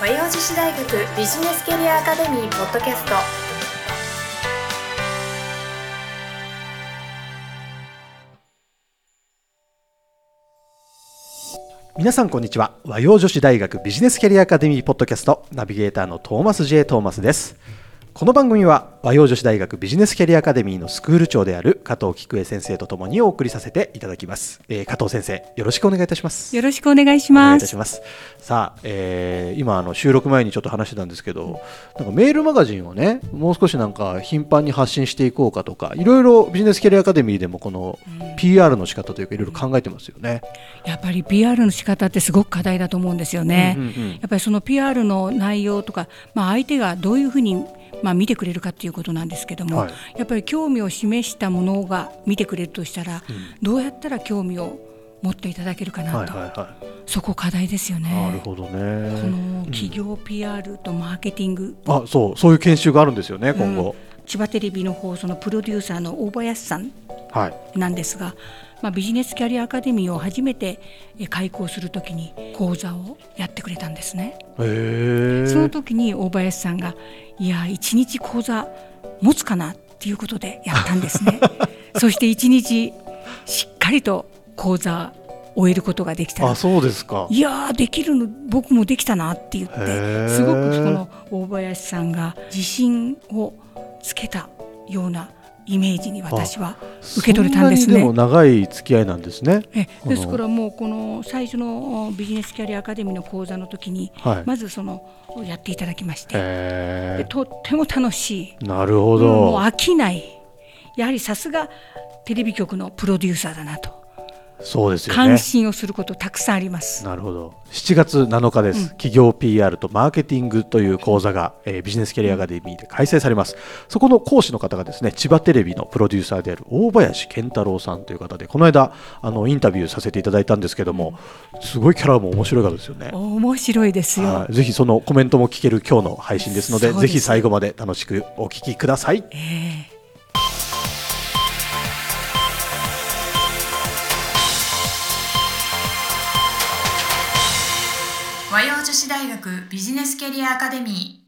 和洋女子大学ビジネスキャリアアカデミーポッドキャスト。皆さんこんにちは。和洋女子大学ビジネスキャリアアカデミーポッドキャストナビゲーターのトーマス J トーマスです。この番組は和洋女子大学ビジネスキャリアアカデミーのスクール長である加藤菊江先生とともにお送りさせていただきます、えー加藤先生よろしくお願いいたします。よろしくお願いします。さあ、えー今あの収録前にちょっと話してたんですけどなんかメールマガジンをねもう少しなんか頻繁に発信していこうかとかいろいろビジネスキャリアアカデミーでもこの PR の仕方というかいろいろ考えてますよね。やっぱり PR の仕方ってすごく課題だと思うんですよね。うんうんうん。やっぱりその PR の内容とか、まあ、相手がどういうふうに、まあ、見てくれるかっていうことなんですけども、はいやっぱり興味を示したものが見てくれるとしたら、どうやったら興味を持っていただけるかなと、はいはいはそこ課題ですよい。なるね。ほどこね。の企業 PR とマーケティング、あ、そう、そういう研修があるんですよね、今後。千葉テレビの放送のプロデューサーの大林さんはい。なんですが、まあ、ビジネスキャリアアカデミーを初めてえ開講するときに講座をやってくれたんですね。その時に大林さんが「いや一日講座持つかな?」っていうことでやったんですね。そして一日しっかりと講座を終えることができたらあ、そうですか。いやーできるの僕もできたなって言ってすごくその大林さんが自信をつけたようなイメージに私は受け取れたんですねそんなにでも長い付き合いなんですね。えですからもうこの最初のおビジネスキャリアアカデミーの講座の時に、はい。まずそのやっていただきまして、とっても楽しいえ。なるほもうど。飽きないやはりさすがテレビ局のプロデューサーだなと、そうですよね感。心をすることたくさんあります。なるほど。7月7日です。企業 PR とマーケティングという講座が、えービジネスキャリアアカデミーで開催されます。そこの講師の方がですね、千葉テレビのプロデューサーである大林健太郎さんという方で、この間あのインタビューさせていただいたんですけども、すごいキャラも面白い方ですよね。面白いですよ。はいぜひそのコメントも聞ける今日の配信ですので、ぜひ最後まで楽しくお聞きください。ええ和洋女子大学ビジネスキャリアアカデミ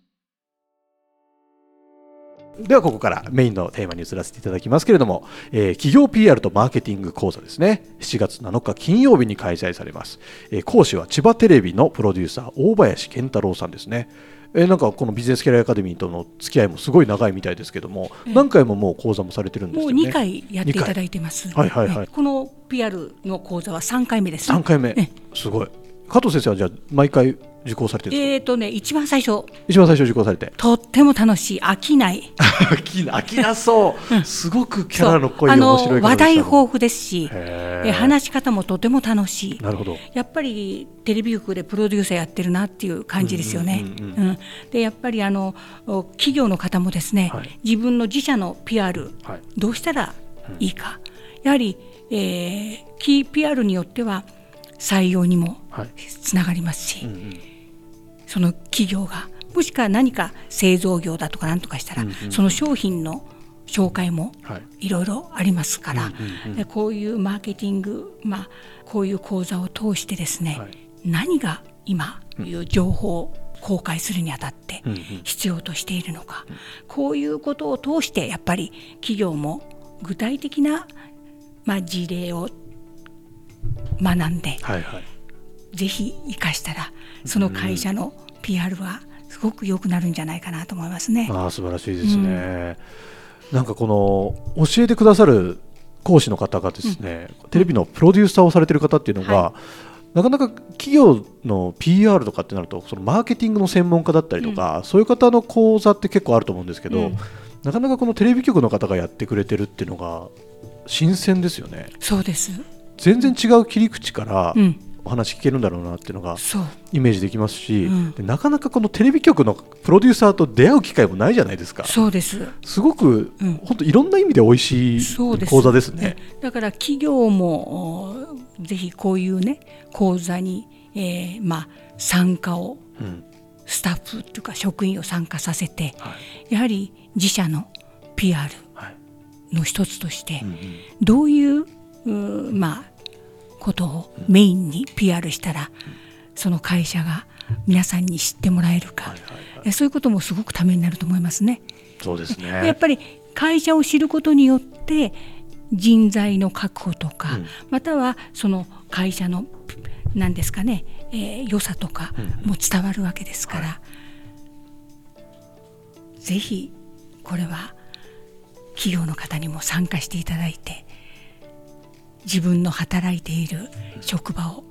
ではここからメインのテーマに移らせていただきますけれども、えー企業 PR とマーケティング講座ですね。7月7日金曜日に開催されます、えー講師は千葉テレビのプロデューサー大林健太郎さんですね。えーなんかこのビジネスキャリアアカデミーとの付き合いもすごい長いみたいですけども、何回ももう講座もされてるんですもうよね2回やっていただいてます。はいはいはい。えこの PR の講座は3回目です。3回目。えすごい加藤先生はじゃあ毎回受講されてるんですか、えーとね一番最初。一番最初受講されて。とっても楽しい。飽きない。飽きな飽きなそう、すごくキャラの濃い面白い話題豊富ですし、話し方もとても楽しい。なるほど。やっぱりテレビ局でプロデューサーやってるなっていう感じですよね。うんうんうんでやっぱりあのお企業の方もですね、はい。自分の自社の PR はい。どうしたらいいか、やはり、えー、キー PR によっては採用にもはい。つながりますし、うんうん。その企業がもしくは何か製造業だとかなんとかしたら、うんうんその商品の紹介もはい。いろいろありますから、うんうんうん。でこういうマーケティング、まあ、こういう講座を通してですね、はい。何が今いう情報を公開するにあたってうんうん。必要としているのか、こういうことを通してやっぱり企業も具体的な、まあ、事例を学んではいはい。ぜひ生かしたらその会社の PR はすごく良くなるんじゃないかなと思いますね。ああ素晴らしいですね、なんかこの教えてくださる講師の方がですね、テレビのプロデューサーをされてる方っていうのが、はなかなか企業の PR とかってなるとそのマーケティングの専門家だったりとか、そういう方の講座って結構あると思うんですけど、うん。なかなかこのテレビ局の方がやってくれてるっていうのが新鮮ですよね。そうです、全然違う切り口からうん、お話聞けるんだろうなっていうのがイメージできますし、うん。でなかなかこのテレビ局のプロデューサーと出会う機会もないじゃないですか。そうです。すごく、うん。本当いろんな意味で美味しい講座ですね。だから企業もおぜひこういうね講座に、えーまあ、参加をうん。スタッフというか職員を参加させてはい。やはり自社の PR はい。の一つとしてうんうん。どういううーまあことをメインに PR したらその会社が皆さんに知ってもらえるか、はいはいはい。えそういうこともすごくためになると思いますね。そうですやっね。ぱり会社を知ることによって人材の確保とか、うん。またはその会社の何ですかね、えー良さとかうんも伝わるわけですから、ぜひこれは企業の方にも参加していただいて自分の働いている職場を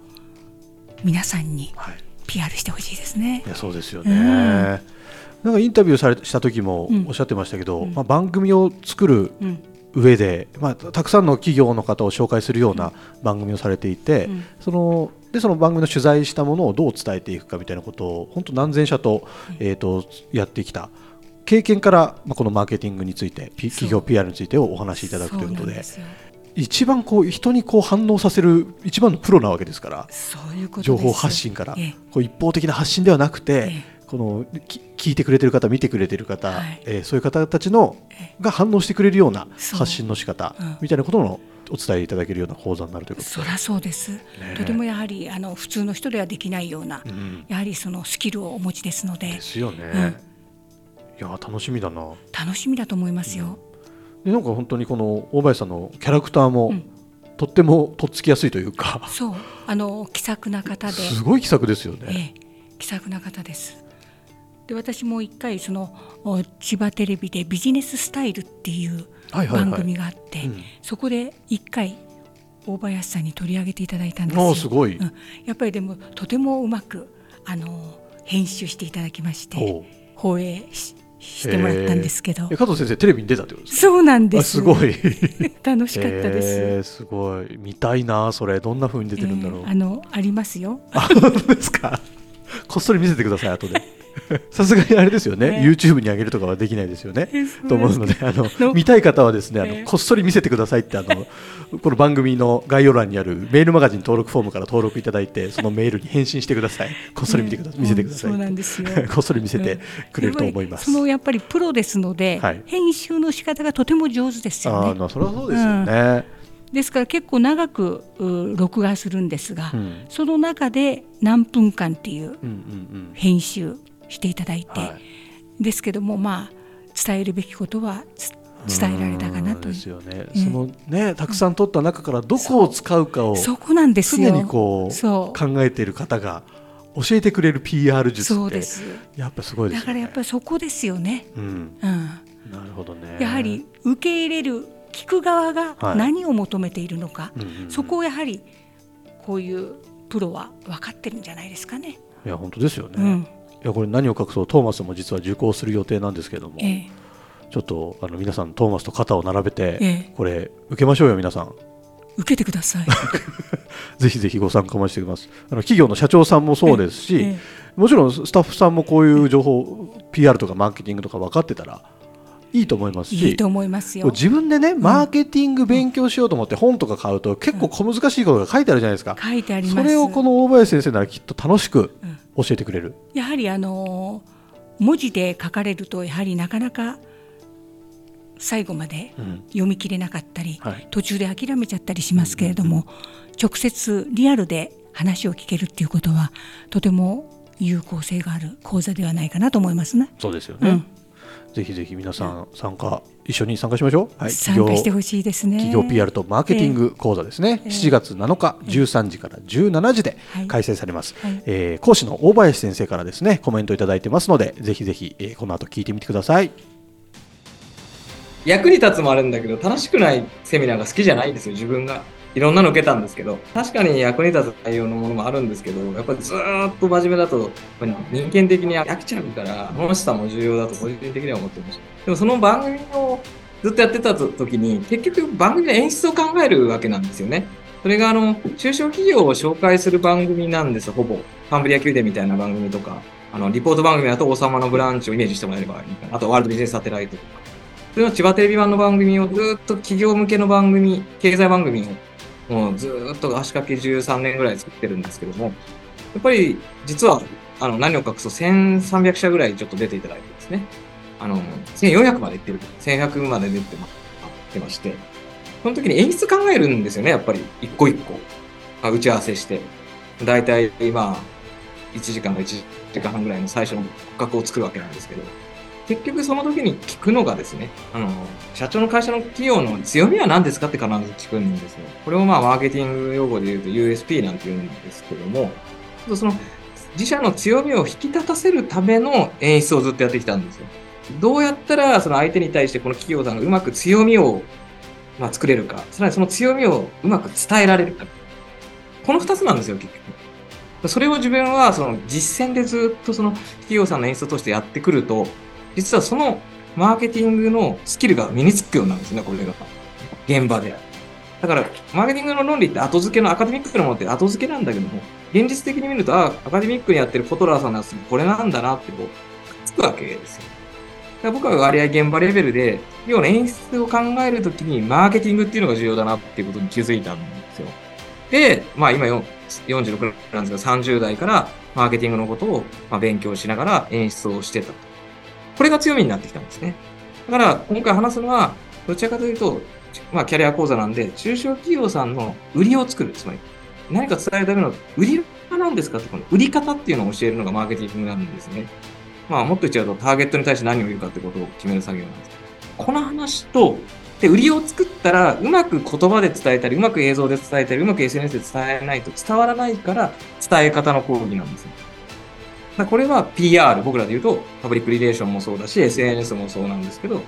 皆さんにはい。PR してほしいですね。い。やそうですよね。うん。なんかインタビューされした時もうん。おっしゃってましたけど、うん。まあ、番組を作るうん。上で、まあ、たくさんの企業の方を紹介するような番組をされていて、うん。そのでその番組の取材したものをどう伝えていくかみたいなことを本当何千社と,、えー、とやってきた。経験から、まあ、このマーケティングについてピ企業 PR についてお話しいただくということで。そうなんですよ一番こう人にこう反応させる一番のプロなわけですから。そういうことです。情報発信から。ええ。こう一方的な発信ではなくて、えこのき聞いてくれてる方見てくれてる方、はい。えーそういう方たちのえが反応してくれるような発信の仕方うん。みたいなことのお伝えいただけるような講座になるということそりゃそうです、とてもやはりあの普通の人ではできないような、うんやはりそのスキルをお持ちですので。ですよね、うん。いや楽しみだな。楽しみだと思いますよ。でなんか本当にこの大林さんのキャラクターも、うん。とってもとっつきやすいというか。そう。あの気さくな方で、すごい気さくですよね、ええ、気さくな方です。で私も一回そのお千葉テレビでビジネススタイルっていうはいはいはい。番組があって、うん。そこで一回大林さんに取り上げていただいたんですよ。すごい、うん、やっぱりでもとてもうまくあの編集していただきまして放映ししてもらったんですけど、え加藤先生テレビに出たってことですか？そうなんです。あすごい。楽しかったです、えーすごい。見たいなそれ。どんな風に出てるんだろう、えーあのありますよ。あ本当ですか？こっそり見せてください後で さすがにあれですよね、ね。YouTube に上げるとかはできないですよね。と思うのであの の見たい方はですねあの、えこっそり見せてくださいってあの この番組の概要欄にあるメールマガジン登録フォームから登録いただいてそのメールに返信してください。こっそり見てください、見せてくださいそうなんですよ。こっそり見せてくれると思います、そのやっぱりプロですので、はい。編集の仕方がとても上手ですあよね。あまあそれはそうですよね、ですから結構長くう録画するんですが、うん。その中で何分間っていう編集していただいて、うんはい。ですけどもまあ伝えるべきことはつ伝えられたかなという。うんですよね、ええそのねたくさん取った中からどこを使うかをそこなんですよ。常にこう考えている方が教えてくれる PR 術ってやっぱすごいですよね。だからやっぱりそこですよね、うん、うん、なるほどね。やはり受け入れる聞く側がはい。何を求めているのか、うんうんうん。そこをやはりこういうプロは分かってるんじゃないですかね。いや本当ですよね。うんいやこれ何を隠そうトーマスも実は受講する予定なんですけども、ええちょっとあの皆さんトーマスと肩を並べて、ええこれ受けましょうよ皆さん。受けてください。ぜひぜひご参加お待ちしてます。あの企業の社長さんもそうですし、ええもちろんスタッフさんもこういう情報 PR とかマーケティングとか分かってたらいいと思いますし。いいと思いますよ。自分でね、マーケティング勉強しようと思って本とか買うと結構小難しいことが書いてあるじゃないですか。書いてあります。それをこの大林先生ならきっと楽しくうん教えてくれる？やはりあの文字で書かれるとやはりなかなか最後までうん読み切れなかったり、はい途中で諦めちゃったりしますけれども、直接リアルで話を聞けるっていうことはとても有効性がある講座ではないかなと思いますね。そうですよね。うん、ぜひぜひ皆さん参加、一緒に参加しましょう。はい、参加してほしいですね。企業 PR とマーケティング講座ですね、ええ。7月7日13時から17時ではい。開催されます、はい。えー講師の大林先生からですねコメントいただいてますのでぜひぜひ、えーこの後聞いてみてください。役に立つもあるんだけど、楽しくないセミナーが好きじゃないんですよ、自分が。いろんなの受けたんですけど、確かに役に立つ内容のものもあるんですけど、やっぱりずーっと真面目だと、やっぱり人間的に飽きちゃうから、楽しさも重要だと個人的には思ってました。でもその番組をずっとやってた時に、結局番組の演出を考えるわけなんですよね。それがあの、中小企業を紹介する番組なんです、ほぼ。ファンブリア宮殿みたいな番組とか、あの、リポート番組だと王様のブランチをイメージしてもらえればいいかな。あと、ワールドビジネスサテライトとか。それの千葉テレビ版の番組をずっと企業向けの番組、経済番組をもうずっと足掛け13年ぐらい作ってるんですけども、やっぱり実はあの何を隠そう1300社ぐらいちょっと出ていただいてですね、あの、1400まで行ってる、1100まで出てま出まして、その時に演出考えるんですよね、やっぱり。一個一個。打ち合わせして。だいたい今、1時間か1時間半ぐらいの最初の骨格を作るわけなんですけど、結局その時に聞くのがですね、あの、社長の会社の企業の強みは何ですかって必ず聞くんですよ。これをまあマーケティング用語で言うと USP なんて言うんですけども、その自社の強みを引き立たせるための演出をずっとやってきたんですよ。どうやったらその相手に対してこの企業さんがうまく強みをまあ作れるか、さらにその強みをうまく伝えられるか。この二つなんですよ、結局。それを自分はその実践でずっとその企業さんの演出としてやってくると、実はそのマーケティングのスキルが身につくようなんですね、これが。現場で。だから、マーケティングの論理って後付けのアカデミックなものって後付けなんだけども、現実的に見ると、あ、アカデミックにやってるフォトラーさんのやつこれなんだなってこう、くっつくわけですよ。だから僕は割合現場レベルで、要は演出を考えるときにマーケティングっていうのが重要だなっていうことに気づいたんですよ。で、まあ今46なんですけど、30代からマーケティングのことを勉強しながら演出をしてたと。これが強みになってきたんですね。だから今回話すのは、どちらかというと、まあキャリア講座なんで、中小企業さんの売りを作る。つまり、何か伝えるための売りは何ですかって、この売り方っていうのを教えるのがマーケティングなんですね。まあもっと言っちゃうと、ターゲットに対して何を言うかってことを決める作業なんです。この話と、で、売りを作ったら、うまく言葉で伝えたり、うまく映像で伝えたり、うまく SNS で伝えないと伝わらないから、伝え方の講義なんですね。これは PR、僕らで言うと、パブリックリレーションもそうだし、SNS もそうなんですけど、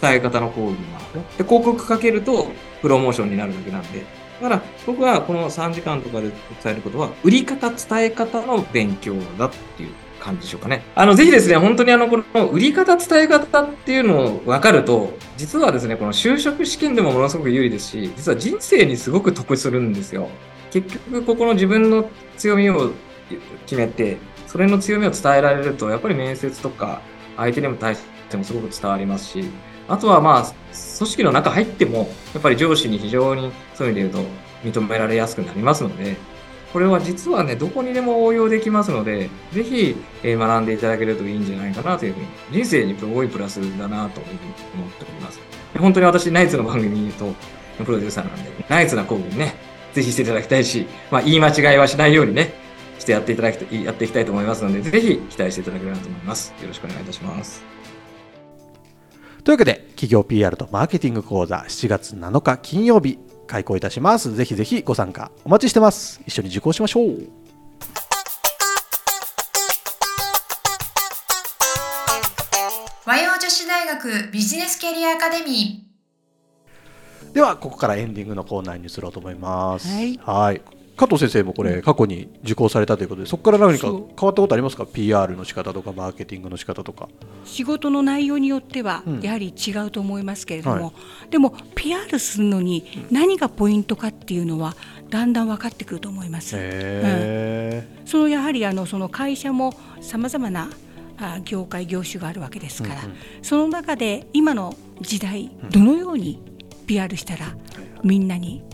伝え方の講義なので、で広告かけると、プロモーションになるだけなんで、だから僕はこの3時間とかで伝えることは、売り方、伝え方の勉強だっていう感じでしょうかね。あの、ぜひですね、本当にあの、この売り方、伝え方っていうのを分かると、実はですね、この就職試験でもものすごく有利ですし、実は人生にすごく得するんですよ。結局、ここの自分の強みを決めて、それの強みを伝えられると、やっぱり面接とか、相手にも対してもすごく伝わりますし、あとはまあ、組織の中入っても、やっぱり上司に非常にそういう意味で言うと認められやすくなりますので、これは実はね、どこにでも応用できますので、ぜひ、えー、学んでいただけるといいんじゃないかなというふうに、人生にすごいプラスだなというふうに思っております。本当に私、ナイツの番組と、プロデューサーなんで、ナイツな講義にね、ぜひしていただきたいし、まあ、言い間違いはしないようにね、してやっていただきやっていきたいと思いますので、ぜひ期待していただければと思います。よろしくお願いいたします。というわけで、企業 PR とマーケティング講座7月7日金曜日、開講いたします。ぜひぜひご参加お待ちしてます。一緒に受講しましょう。和洋女子大学ビジネスキャリアアカデミーではここからエンディングのコーナーに移ろうと思います。はいはい加藤先生もこれ過去に受講されたということでそこから何か変わったことありますか？PR の仕方とかマーケティングの仕方とか。仕事の内容によってはうん。やはり違うと思いますけれども、はでも PR するのに何がポイントかっていうのはだんだん分かってくると思います。へそのやはりあのその会社もさまざまなあ業界業種があるわけですから、うんうん。その中で今の時代どのように PR したらみんなに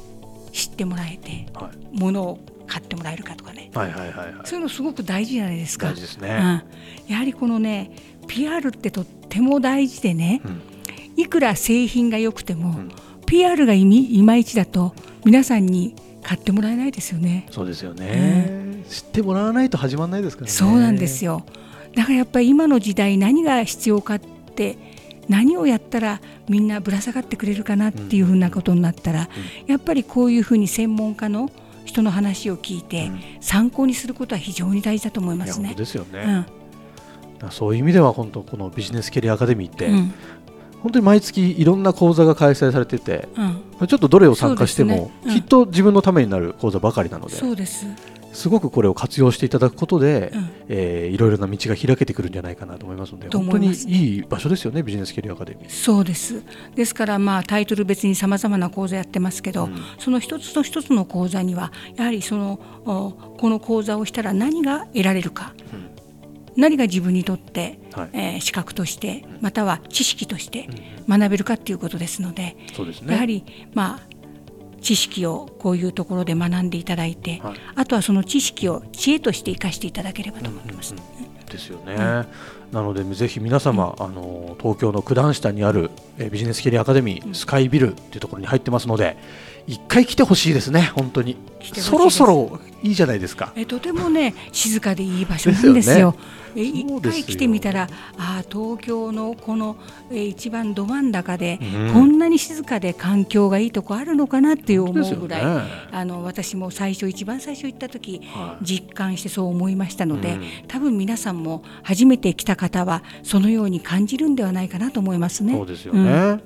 知ってもらえてーはい。物を買ってもらえるかとかね。はいはいはいはい。そういうのすごく大事じゃないですか。大事ですね。うん、やはりこのね PR ってとっても大事でね、うん。いくら製品が良くても、ん。PR がいまいちだと皆さんに買ってもらえないですよね。そうですよね、知ってもらわないと始まらないですからね。そうなんですよ。だからやっぱり今の時代何が必要かって何をやったらみんなぶら下がってくれるかなっていうふうなことになったら、やっぱりこういうふうに専門家の人の話を聞いて、うん。参考にすることは非常に大事だと思いますね。ですよね、うん。そういう意味では本当このビジネスキャリアアカデミーって、うん。本当に毎月いろんな講座が開催されててうん、ちょっとどれを参加しても、ね。うん。きっと自分のためになる講座ばかりなので。そうです、すごくこれを活用していただくことで、うん。えーいろいろな道が開けてくるんじゃないかなと思いますのでと本当に思いいい場所ですよねビジネスキャリアアカデミー。そうです。ですからまあタイトル別にさまざまな講座やってますけど、うん。その一つと一つの講座にはやはりそのおこの講座をしたら何が得られるか、何が自分にとって、はい。えー資格としてまたは知識として学べるかっていうことですので、そうですね。やはりまあ知識をこういうところで学んでいただいて、はい。あとはその知識を知恵として生かしていただければと思います。ですよね、なのでぜひ皆様、あの東京の九段下にある、えービジネスキャリアアカデミー、スカイビルというところに入ってますので一回来てほしいですね本当に。そろそろいいじゃないですか。えとてもね静かでいい場所なんですよ。すよ。回来てみたらああ東京のこの、えー一番ど真ん中で、うん。こんなに静かで環境がいいとこあるのかなって思ですようぐらい、ね。あの私も最初一番最初行った時はい。実感してそう思いましたので、うん。多分皆さんも初めて来た方はそのように感じるんではないかなと思いますね。そうですよね、もう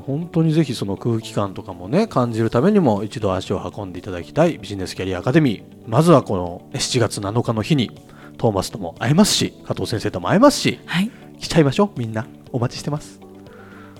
本当にぜひその空気感とかもね感じるためにも一度足を運んでいただきたい。ビジネスキャリアアカデミー。まずはこの7月7日の日にトーマスとも会えますし加藤先生とも会えますしはい。来ちゃいましょうみんな。お待ちしてます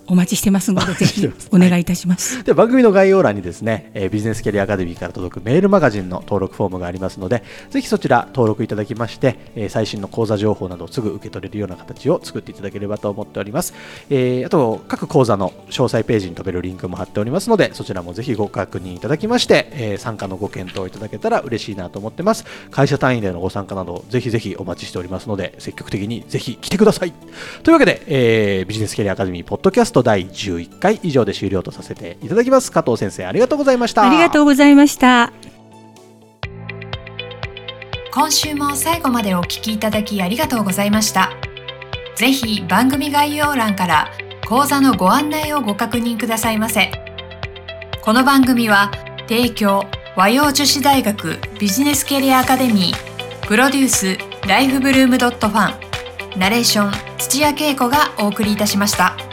お待ちしてますのでぜひお願いいたします。で番組の概要欄にですね、えービジネスキャリアアカデミーから届くメールマガジンの登録フォームがありますのでぜひそちら登録いただきまして、えー最新の講座情報などをすぐ受け取れるような形を作っていただければと思っております、えーあと各講座の詳細ページに飛べるリンクも貼っておりますのでそちらもぜひご確認いただきまして、えー参加のご検討いただけたら嬉しいなと思ってます。会社単位でのご参加などぜひぜひお待ちしておりますので積極的にぜひ来てください。というわけで、えービジネスキャリアアカデミーポッドキャスト第11回以上で終了とさせていただきます加藤先生ありがとうございましたありがとうございました。今週も最後までお聞きいただきありがとうございましたぜひ番組概要欄から講座のご案内をご確認くださいませこの番組は提供和洋女子大学ビジネスキャリアアカデミープロデュースライフブルームドットファンナレーション土屋恵子がお送りいたしました。